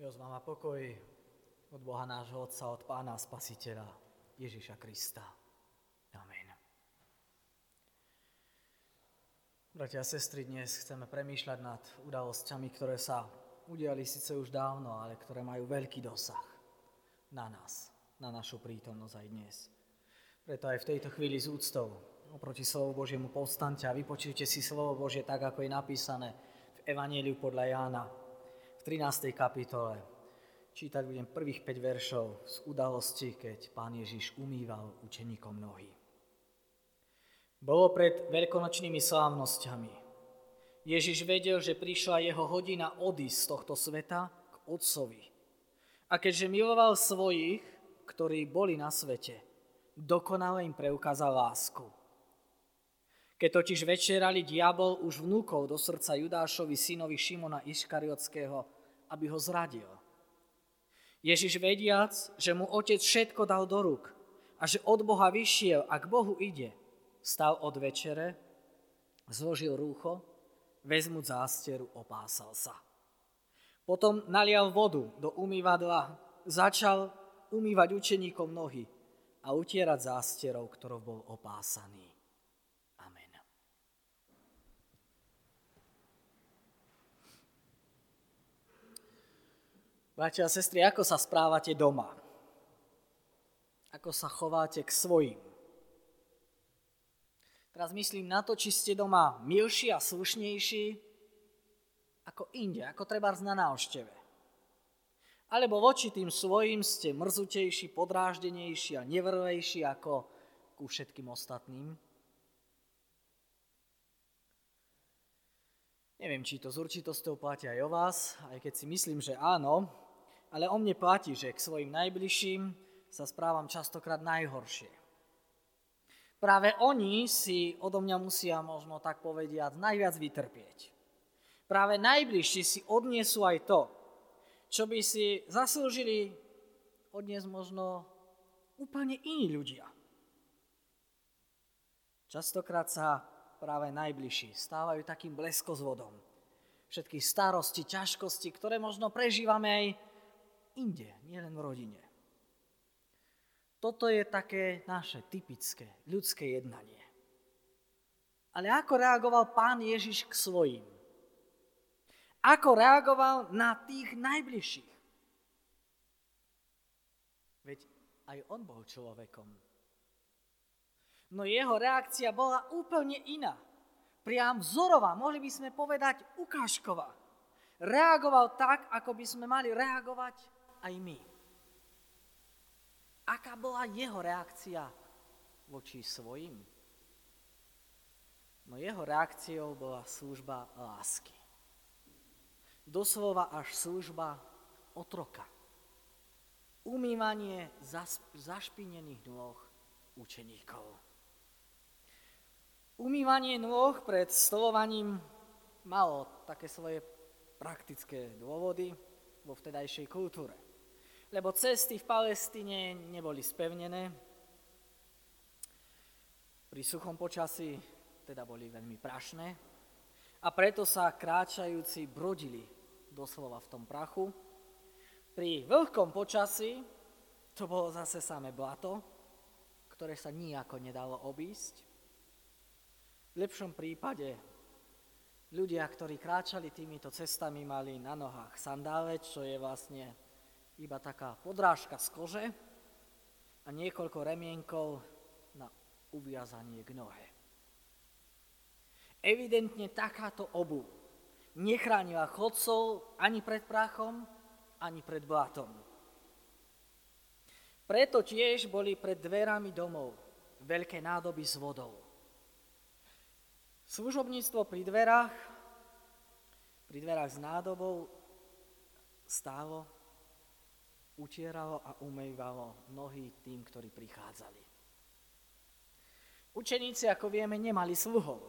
Milosť vám a pokoj od Boha nášho Otca, od Pána Spasiteľa Ježiša Krista. Amen. Bratia a sestry, dnes chceme premýšľať nad udalosťami, ktoré sa udiali síce už dávno, ale ktoré majú veľký dosah na nás, na našu prítomnosť aj dnes. Preto aj v tejto chvíli z úctou oproti slovu Božiemu povstante a vypočujte si slovo Božie tak, ako je napísané v Evangeliu podľa Jána v 13. kapitole. Čítať budem prvých 5 veršov z udalosti, keď pán Ježiš umýval učeníkom nohy. Bolo pred veľkonočnými slávnosťami. Ježiš vedel, že prišla jeho hodina odísť z tohto sveta k Otcovi. A keďže miloval svojich, ktorí boli na svete, dokonale im preukázal lásku. Keď totiž večerali, diabol už vnúkol do srdca Judášovi, synovi Šimona Iškariotského, aby ho zradil. Ježiš vediac, že mu otec všetko dal do rúk a že od Boha vyšiel a k Bohu ide, stal od večere, zložil rúcho, vezmu zásteru, opásal sa. Potom nalial vodu do umývadla, začal umývať učeníkom nohy a utierať zásterov, ktorou bol opásaný. Amen. Bratia a sestry, ako sa správate doma? Ako sa chováte k svojim? Teraz myslím na to, či ste doma milší a slušnejší ako inde, ako treba na návšteve. Alebo voči tým svojim ste mrzutejší, podráždenejší a nevrvejší ako ku všetkým ostatným. Neviem, či to s určitosťou platí aj o vás, aj keď si myslím, že áno, ale o mne platí, že k svojim najbližším sa správam častokrát najhoršie. Práve oni si odo mňa musia možno tak povediať najviac vytrpieť. Práve najbližší si odniesú aj to, čo by si zaslúžili odniesť možno úplne iní ľudia. Častokrát sa práve najbližší stávajú takým bleskozvodom. Všetky starosti, ťažkosti, ktoré možno prežívame aj inde, nielen v rodine. Toto je také naše typické ľudské jednanie. Ale ako reagoval pán Ježiš k svojim? Ako reagoval na tých najbližších? Veď aj on bol človekom. No jeho reakcia bola úplne iná. Priam vzorová, mohli by sme povedať ukážková. Reagoval tak, ako by sme mali reagovať aj my aká bola jeho reakcia voči svojim? No jeho reakciou bola služba lásky. Doslova až služba otroka. Umývanie zašpinených nôh učeníkov. Umývanie nôh pred stolovaním malo také svoje praktické dôvody vo vtedajšej kultúre lebo cesty v Palestíne neboli spevnené. Pri suchom počasí teda boli veľmi prašné a preto sa kráčajúci brodili doslova v tom prachu. Pri vlhkom počasí to bolo zase samé blato, ktoré sa nijako nedalo obísť. V lepšom prípade ľudia, ktorí kráčali týmito cestami, mali na nohách sandále, čo je vlastne iba taká podrážka z kože a niekoľko remienkov na uviazanie k nohe. Evidentne takáto obu nechránila chodcov ani pred prachom, ani pred blátom. Preto tiež boli pred dverami domov veľké nádoby s vodou. Služobníctvo pri dverách, pri dverách s nádobou stálo utieralo a umývalo nohy tým, ktorí prichádzali. Učeníci, ako vieme, nemali sluhov.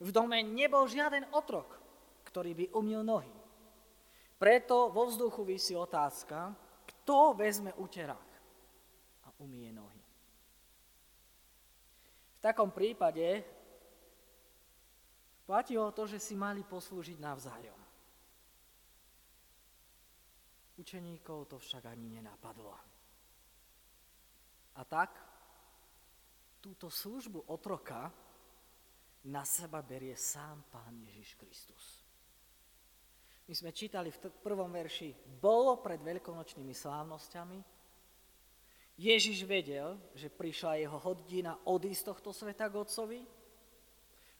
V dome nebol žiaden otrok, ktorý by umil nohy. Preto vo vzduchu vysí otázka, kto vezme uterák a umie nohy. V takom prípade platilo to, že si mali poslúžiť navzájom. Učeníkov to však ani nenapadlo. A tak túto službu otroka na seba berie sám Pán Ježiš Kristus. My sme čítali v prvom verši, bolo pred veľkonočnými slávnosťami, Ježiš vedel, že prišla jeho hodina odísť z tohto sveta k Otcovi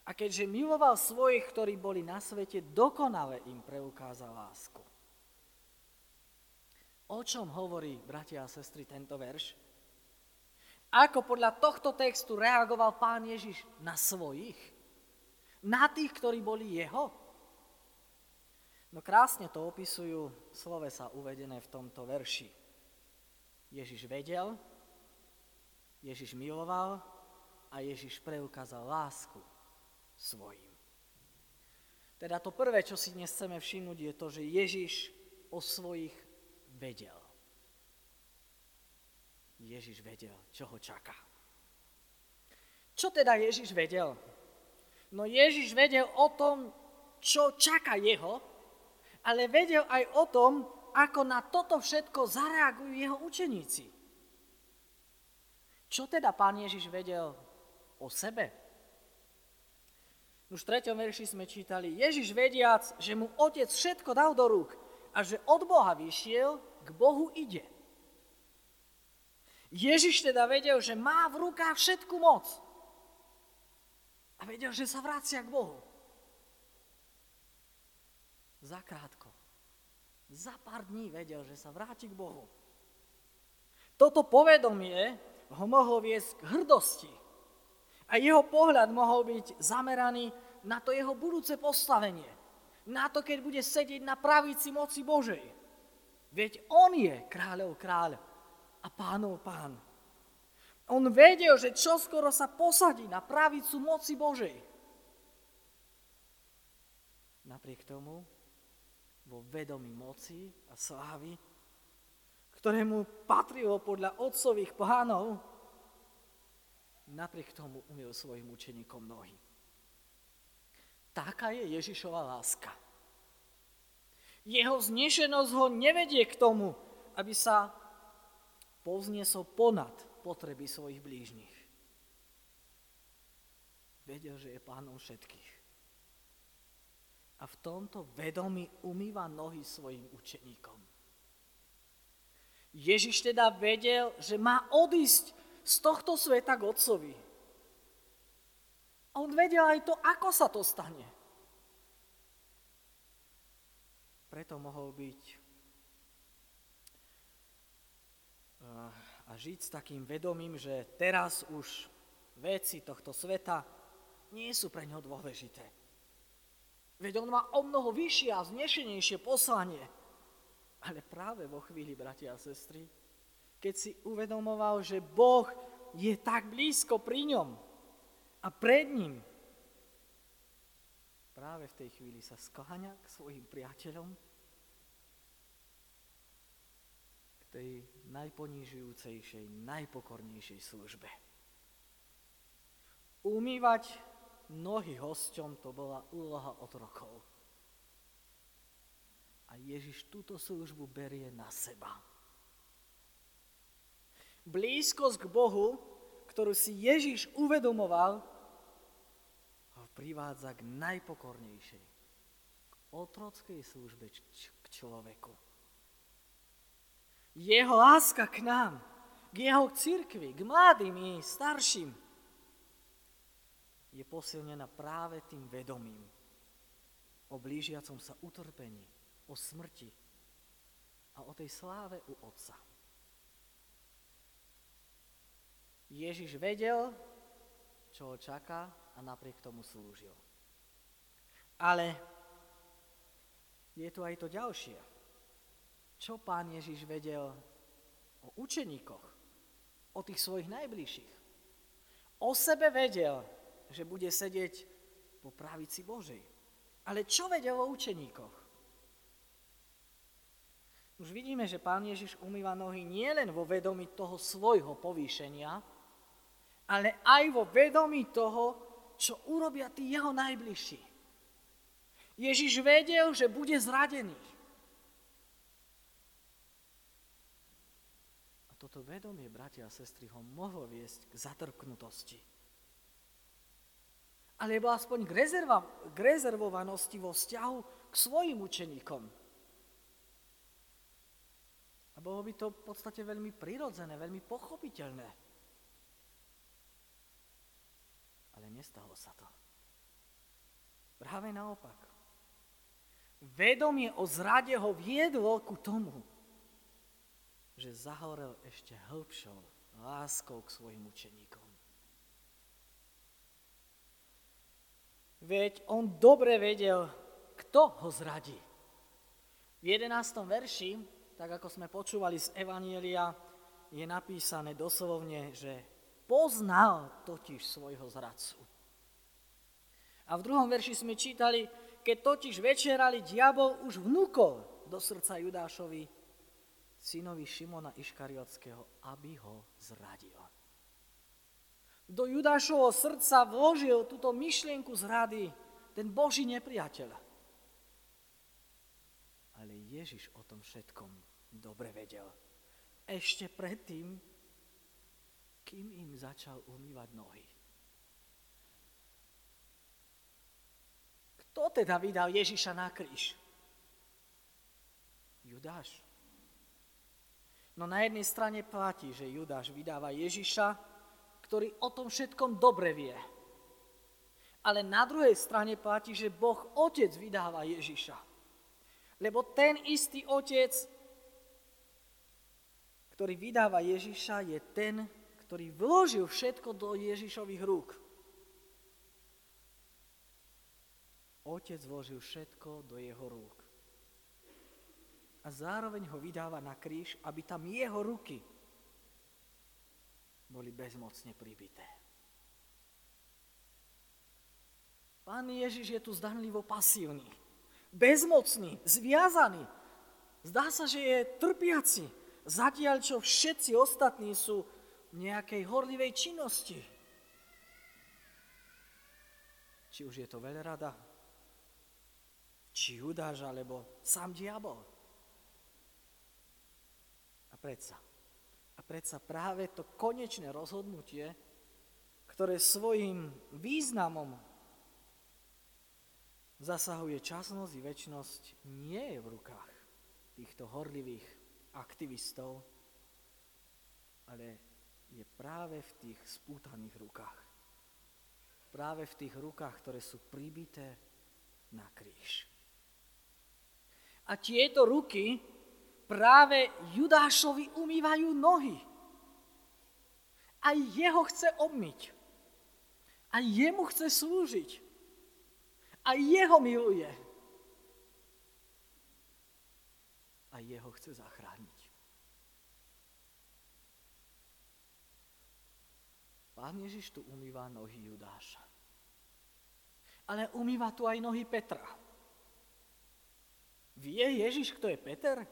a keďže miloval svojich, ktorí boli na svete, dokonale im preukázal lásku. O čom hovorí, bratia a sestry, tento verš? Ako podľa tohto textu reagoval pán Ježiš na svojich? Na tých, ktorí boli jeho? No krásne to opisujú slovesa uvedené v tomto verši. Ježiš vedel, Ježiš miloval a Ježiš preukázal lásku svojim. Teda to prvé, čo si dnes chceme všimnúť, je to, že Ježiš o svojich vedel. Ježiš vedel, čo ho čaká. Čo teda Ježiš vedel? No Ježiš vedel o tom, čo čaká jeho, ale vedel aj o tom, ako na toto všetko zareagujú jeho učeníci. Čo teda pán Ježiš vedel o sebe? Už v treťom verši sme čítali, Ježiš vediac, že mu otec všetko dal do rúk a že od Boha vyšiel, k Bohu ide. Ježiš teda vedel, že má v rukách všetku moc. A vedel, že sa vracia k Bohu. Zakrátko. Za pár dní vedel, že sa vráti k Bohu. Toto povedomie ho mohol viesť k hrdosti. A jeho pohľad mohol byť zameraný na to jeho budúce postavenie na to, keď bude sedieť na pravici moci Božej. Veď on je kráľov kráľ a pánov pán. On vedel, že čoskoro sa posadí na pravicu moci Božej. Napriek tomu, vo vedomí moci a slávy, ktorému patrilo podľa otcových plánov, napriek tomu umiel svojim učeníkom nohy. Taká je Ježišova láska. Jeho znešenosť ho nevedie k tomu, aby sa povzniesol ponad potreby svojich blížnych. Vedel, že je pánom všetkých. A v tomto vedomí umýva nohy svojim učeníkom. Ježiš teda vedel, že má odísť z tohto sveta k Otcovi. A on vedel aj to, ako sa to stane. Preto mohol byť eh, a žiť s takým vedomím, že teraz už veci tohto sveta nie sú pre neho dôležité. Veď on má o mnoho vyššie a znešenejšie poslanie. Ale práve vo chvíli, bratia a sestry, keď si uvedomoval, že Boh je tak blízko pri ňom, a pred ním práve v tej chvíli sa skláňa k svojim priateľom, k tej najponížujúcejšej, najpokornejšej službe. Umývať nohy hosťom to bola úloha otrokov. A Ježiš túto službu berie na seba. Blízkosť k Bohu, ktorú si Ježiš uvedomoval, privádza k najpokornejšej, k otrockej službe k človeku. Jeho láska k nám, k jeho cirkvi, k mladým i starším je posilnená práve tým vedomím o blížiacom sa utrpení, o smrti a o tej sláve u Otca. Ježiš vedel, čo ho čaká a napriek tomu slúžil. Ale je tu aj to ďalšie. Čo pán Ježiš vedel o učeníkoch, o tých svojich najbližších? O sebe vedel, že bude sedieť po pravici Božej. Ale čo vedel o učeníkoch? Už vidíme, že pán Ježiš umýva nohy nielen vo vedomí toho svojho povýšenia, ale aj vo vedomí toho, čo urobia tí jeho najbližší. Ježiš vedel, že bude zradený. toto vedomie, bratia a sestry, ho mohlo viesť k zatrknutosti. Alebo aspoň k, rezerva, k rezervovanosti vo vzťahu k svojim učeníkom. A bolo by to v podstate veľmi prirodzené, veľmi pochopiteľné. Ale nestalo sa to. Práve naopak. Vedomie o zrade ho viedlo ku tomu, že zahorel ešte hĺbšou láskou k svojim učeníkom. Veď on dobre vedel, kto ho zradí. V 11. verši, tak ako sme počúvali z Evanielia, je napísané doslovne, že poznal totiž svojho zradcu. A v druhom verši sme čítali, keď totiž večerali, diabol už vnúkol do srdca Judášovi, synovi Šimona Iškariotského, aby ho zradil. Do Judášovho srdca vložil túto myšlienku zrady ten Boží nepriateľ. Ale Ježiš o tom všetkom dobre vedel. Ešte predtým, kým im začal umývať nohy. Kto teda vydal Ježiša na kríž? Judáš. No na jednej strane platí, že Judáš vydáva Ježiša, ktorý o tom všetkom dobre vie. Ale na druhej strane platí, že Boh Otec vydáva Ježiša. Lebo ten istý Otec, ktorý vydáva Ježiša, je ten, ktorý vložil všetko do Ježišových rúk. Otec vložil všetko do jeho rúk. A zároveň ho vydáva na kríž, aby tam jeho ruky boli bezmocne pribité. Pán Ježiš je tu zdanlivo pasívny, bezmocný, zviazaný. Zdá sa, že je trpiaci, zatiaľ čo všetci ostatní sú nejakej horlivej činnosti. Či už je to veľrada, či Judáš, alebo sám diabol. A predsa, a predsa práve to konečné rozhodnutie, ktoré svojim významom zasahuje časnosť i väčnosť, nie je v rukách týchto horlivých aktivistov, ale je práve v tých spútaných rukách. Práve v tých rukách, ktoré sú pribité na kríž. A tieto ruky práve Judášovi umývajú nohy. Aj jeho chce obmyť. Aj jemu chce slúžiť. Aj jeho miluje. A jeho chce zachrániť. Pán Ježiš tu umýva nohy Judáša. Ale umýva tu aj nohy Petra. Vie Ježiš, kto je Peter?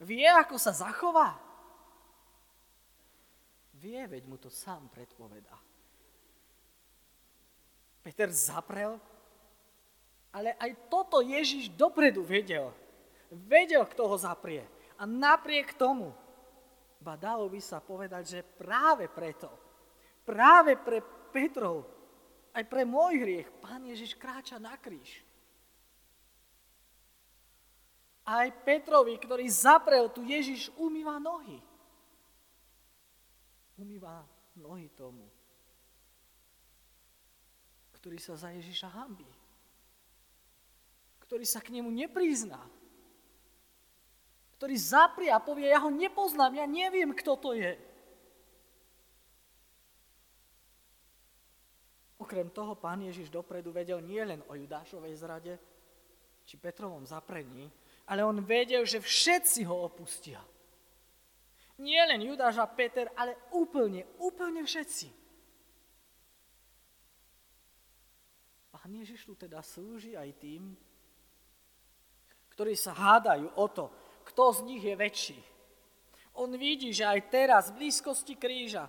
Vie, ako sa zachová? Vie, veď mu to sám predpovedá. Peter zaprel, ale aj toto Ježiš dopredu vedel. Vedel, kto ho zaprie. A napriek tomu, ba dalo by sa povedať, že práve preto Práve pre Petrov, aj pre môj hriech, Pán Ježiš kráča na kríž. Aj Petrovi, ktorý zaprel, tu Ježiš umýva nohy. Umýva nohy tomu, ktorý sa za Ježiša hambí. Ktorý sa k nemu neprizná. Ktorý zaprie a povie, ja ho nepoznám, ja neviem, kto to je. Okrem toho pán Ježiš dopredu vedel nielen o Judášovej zrade či Petrovom zaprení, ale on vedel, že všetci ho opustia. Nie len Judáš a Peter, ale úplne, úplne všetci. Pán Ježiš tu teda slúži aj tým, ktorí sa hádajú o to, kto z nich je väčší. On vidí, že aj teraz v blízkosti kríža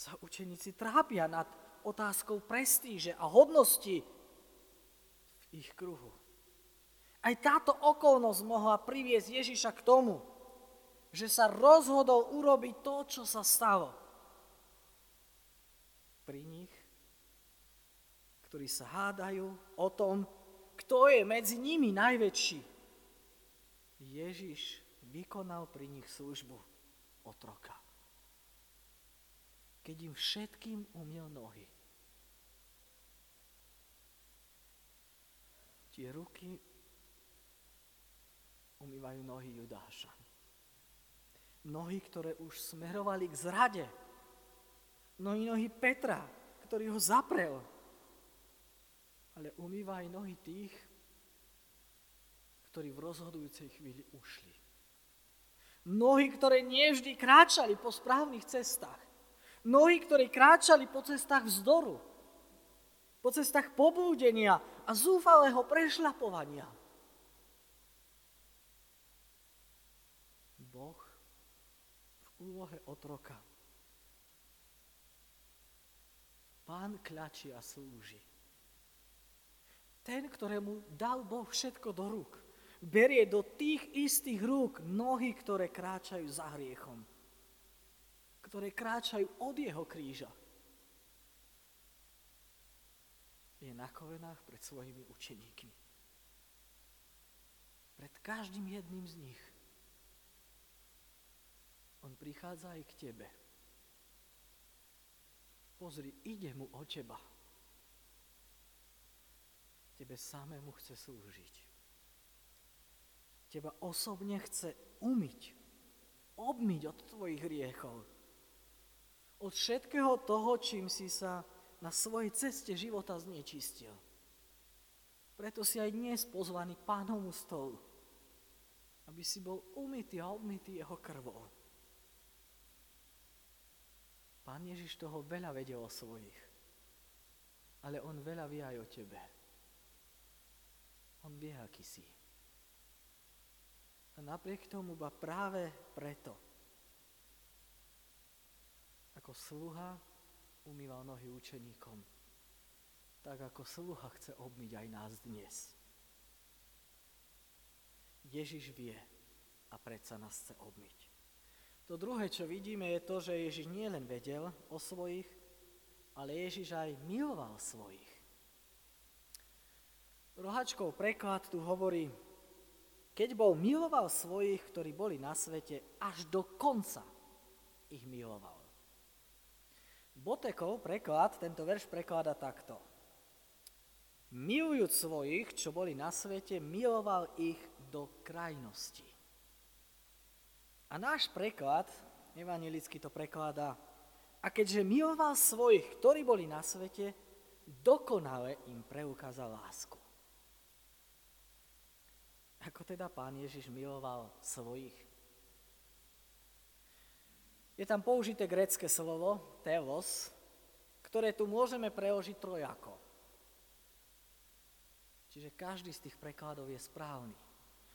sa učeníci trápia nad otázkou prestíže a hodnosti v ich kruhu. Aj táto okolnosť mohla priviesť Ježiša k tomu, že sa rozhodol urobiť to, čo sa stalo. Pri nich, ktorí sa hádajú o tom, kto je medzi nimi najväčší. Ježiš vykonal pri nich službu otroka. Keď im všetkým umiel nohy. Tie ruky umývajú nohy Judáša. Nohy, ktoré už smerovali k zrade. Nohy, nohy Petra, ktorý ho zaprel. Ale umýva aj nohy tých, ktorí v rozhodujúcej chvíli ušli. Nohy, ktoré nevždy kráčali po správnych cestách. Nohy, ktoré kráčali po cestách vzdoru. Po cestách pobúdenia a zúfalého prešľapovania. Boh v úlohe otroka. Pán kľačí a slúži. Ten, ktorému dal Boh všetko do rúk, berie do tých istých rúk nohy, ktoré kráčajú za hriechom, ktoré kráčajú od jeho kríža. Je na kolenách pred svojimi učeníkmi. Pred každým jedným z nich. On prichádza aj k tebe. Pozri, ide mu o teba. Tebe samému chce slúžiť. Teba osobne chce umyť, obmyť od tvojich hriechov. Od všetkého toho, čím si sa na svojej ceste života znečistil. Preto si aj dnes pozvaný pánomu stolu, aby si bol umytý a obmytý jeho krvou. Pán Ježiš toho veľa vedel o svojich, ale on veľa vie aj o tebe. On vie, aký si. A napriek tomu, ba práve preto, ako sluha umýval nohy učeníkom, tak ako sluha chce obmyť aj nás dnes. Ježiš vie a predsa nás chce obmyť. To druhé, čo vidíme, je to, že Ježiš nielen vedel o svojich, ale Ježiš aj miloval svojich. Rohačkov preklad tu hovorí, keď bol miloval svojich, ktorí boli na svete, až do konca ich miloval. Botekov preklad, tento verš preklada takto. Milujúc svojich, čo boli na svete, miloval ich do krajnosti. A náš preklad, evangelicky to prekladá, a keďže miloval svojich, ktorí boli na svete, dokonale im preukázal lásku. Ako teda pán Ježiš miloval svojich? Je tam použité grecké slovo telos, ktoré tu môžeme preložiť trojako. Čiže každý z tých prekladov je správny.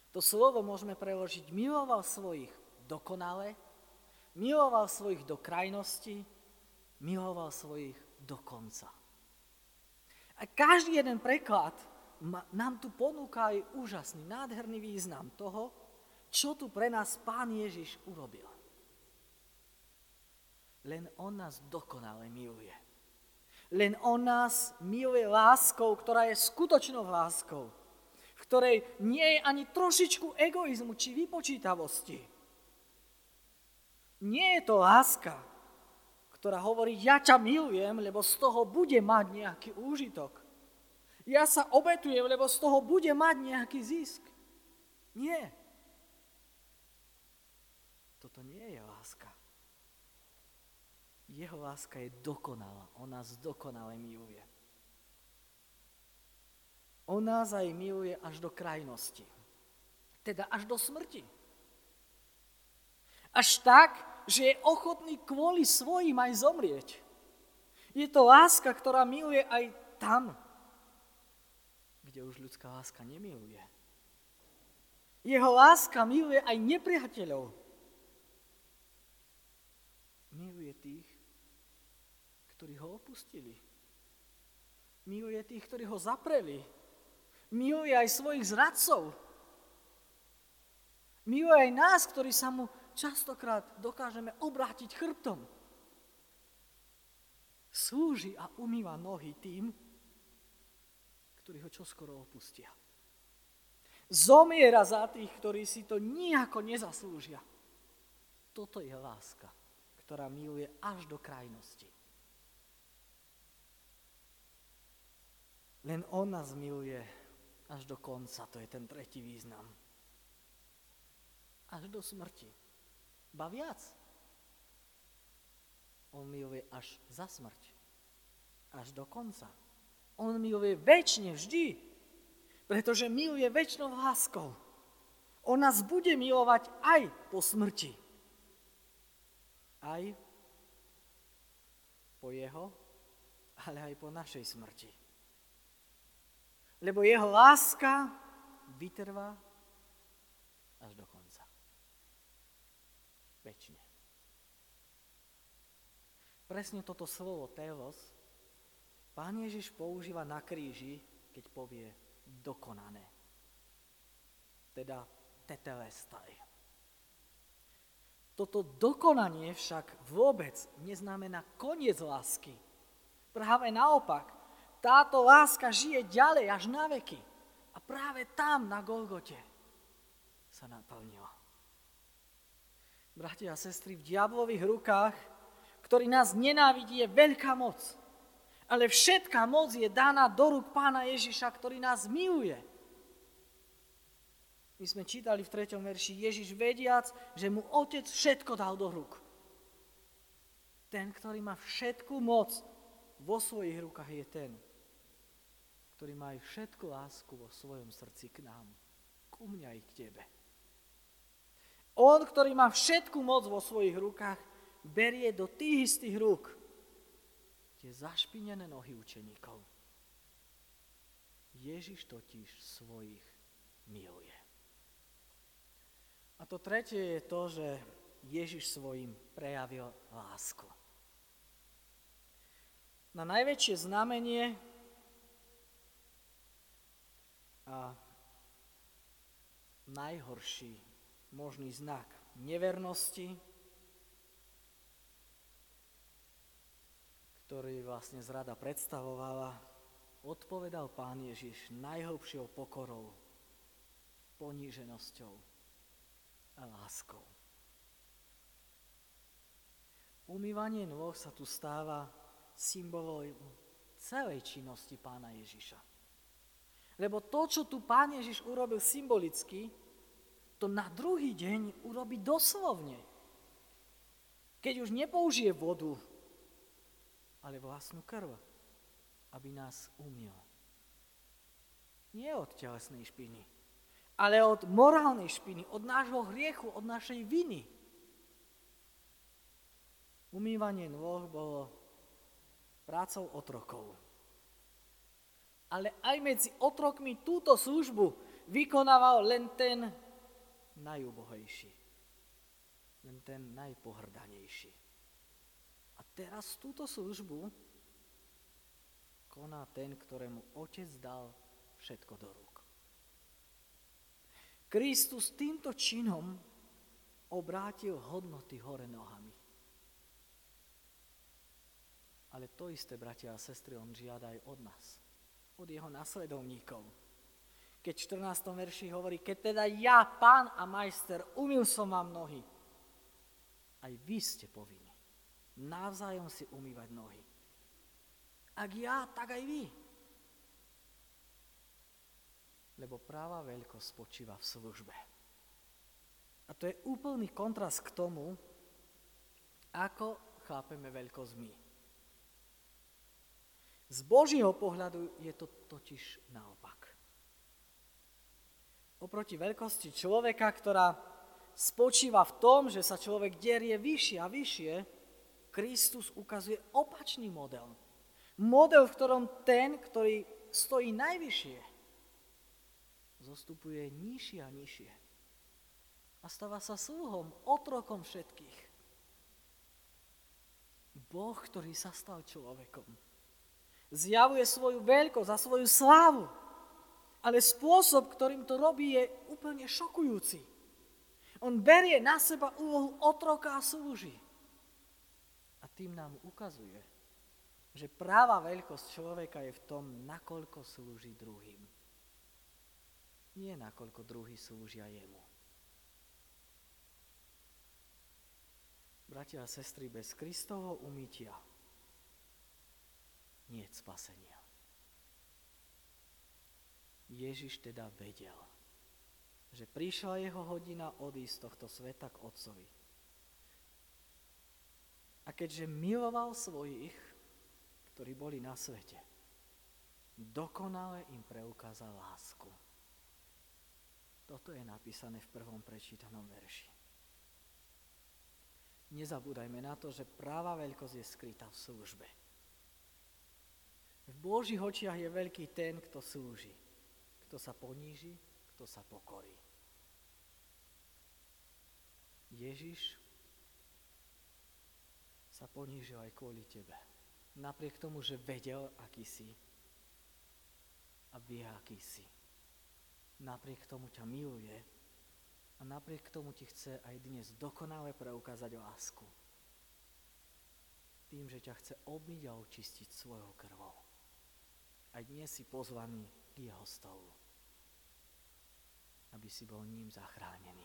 To slovo môžeme preložiť miloval svojich dokonale, miloval svojich do krajnosti, miloval svojich do konca. A každý jeden preklad nám tu ponúka aj úžasný, nádherný význam toho, čo tu pre nás Pán Ježiš urobil. Len On nás dokonale miluje. Len On nás miluje láskou, ktorá je skutočnou láskou, v ktorej nie je ani trošičku egoizmu či vypočítavosti nie je to láska, ktorá hovorí, ja ťa milujem, lebo z toho bude mať nejaký úžitok. Ja sa obetujem, lebo z toho bude mať nejaký zisk. Nie. Toto nie je láska. Jeho láska je dokonalá. On nás dokonale miluje. On nás aj miluje až do krajnosti. Teda až do smrti. Až tak, že je ochotný kvôli svojim aj zomrieť. Je to láska, ktorá miluje aj tam, kde už ľudská láska nemiluje. Jeho láska miluje aj nepriateľov. Miluje tých, ktorí ho opustili. Miluje tých, ktorí ho zapreli. Miluje aj svojich zradcov. Miluje aj nás, ktorí sa mu častokrát dokážeme obrátiť chrbtom. Slúži a umýva nohy tým, ktorí ho čoskoro opustia. Zomiera za tých, ktorí si to nijako nezaslúžia. Toto je láska, ktorá miluje až do krajnosti. Len on nás miluje až do konca, to je ten tretí význam. Až do smrti. Ba viac. On miluje až za smrť. Až do konca. On miluje väčšine vždy. Pretože miluje väčšnou láskou. On nás bude milovať aj po smrti. Aj po jeho, ale aj po našej smrti. Lebo jeho láska vytrvá až do konca. Večne. Presne toto slovo telos Pán Ježiš používa na kríži, keď povie dokonané. Teda tetelestaj. Toto dokonanie však vôbec neznamená koniec lásky. Práve naopak, táto láska žije ďalej až na veky. A práve tam, na Golgote, sa naplnila. Bratia a sestry, v diablových rukách, ktorý nás nenávidí, je veľká moc. Ale všetká moc je daná do rúk pána Ježiša, ktorý nás miluje. My sme čítali v 3. verši, Ježiš vediac, že mu otec všetko dal do rúk. Ten, ktorý má všetku moc vo svojich rukách, je ten, ktorý má aj všetku lásku vo svojom srdci k nám, ku mňa i k tebe. On, ktorý má všetku moc vo svojich rukách, berie do tých istých rúk tie zašpinené nohy učeníkov. Ježiš totiž svojich miluje. A to tretie je to, že Ježiš svojim prejavil lásku. Na najväčšie znamenie najhorší možný znak nevernosti, ktorý vlastne zrada predstavovala, odpovedal pán Ježiš najhlbšou pokorou, poníženosťou a láskou. Umývanie nôh sa tu stáva symbolom celej činnosti pána Ježiša. Lebo to, čo tu pán Ježiš urobil symbolicky, to na druhý deň urobí doslovne. Keď už nepoužije vodu, ale vlastnú krv, aby nás umil. Nie od telesnej špiny, ale od morálnej špiny, od nášho hriechu, od našej viny. Umývanie nôh bolo prácou otrokov. Ale aj medzi otrokmi túto službu vykonával len ten najubohejší. Len ten najpohrdanejší. A teraz túto službu koná ten, ktorému otec dal všetko do rúk. Kristus týmto činom obrátil hodnoty hore nohami. Ale to isté, bratia a sestry, on žiada aj od nás, od jeho nasledovníkov. Keď v 14. verši hovorí, keď teda ja, pán a majster, umil som vám nohy, aj vy ste povinni navzájom si umývať nohy. Ak ja, tak aj vy lebo práva veľkosť spočíva v službe. A to je úplný kontrast k tomu, ako chápeme veľkosť my. Z Božího pohľadu je to totiž naopak. Oproti veľkosti človeka, ktorá spočíva v tom, že sa človek derie vyššie a vyššie, Kristus ukazuje opačný model. Model, v ktorom ten, ktorý stojí najvyššie, zostupuje nižšie a nižšie. A stáva sa sluhom, otrokom všetkých. Boh, ktorý sa stal človekom, zjavuje svoju veľkosť a svoju slávu. Ale spôsob, ktorým to robí, je úplne šokujúci. On berie na seba úlohu otroka a slúži. A tým nám ukazuje, že práva veľkosť človeka je v tom, nakoľko slúži druhým. Nie nakoľko druhý slúžia jemu. Bratia a sestry, bez Kristovho umytia nie spasenia. Ježiš teda vedel, že prišla jeho hodina odísť z tohto sveta k Otcovi. A keďže miloval svojich, ktorí boli na svete, dokonale im preukázal lásku. Toto je napísané v prvom prečítanom verši. Nezabúdajme na to, že práva veľkosť je skrytá v službe. V Božích očiach je veľký ten, kto slúži, kto sa poníži, kto sa pokorí. Ježiš sa ponížil aj kvôli tebe. Napriek tomu, že vedel, aký si a vie, aký si. Napriek tomu ťa miluje a napriek tomu ti chce aj dnes dokonale preukázať lásku. Tým, že ťa chce obmyť a očistiť svojou krvou aj dnes si pozvaný k jeho stolu, aby si bol ním zachránený.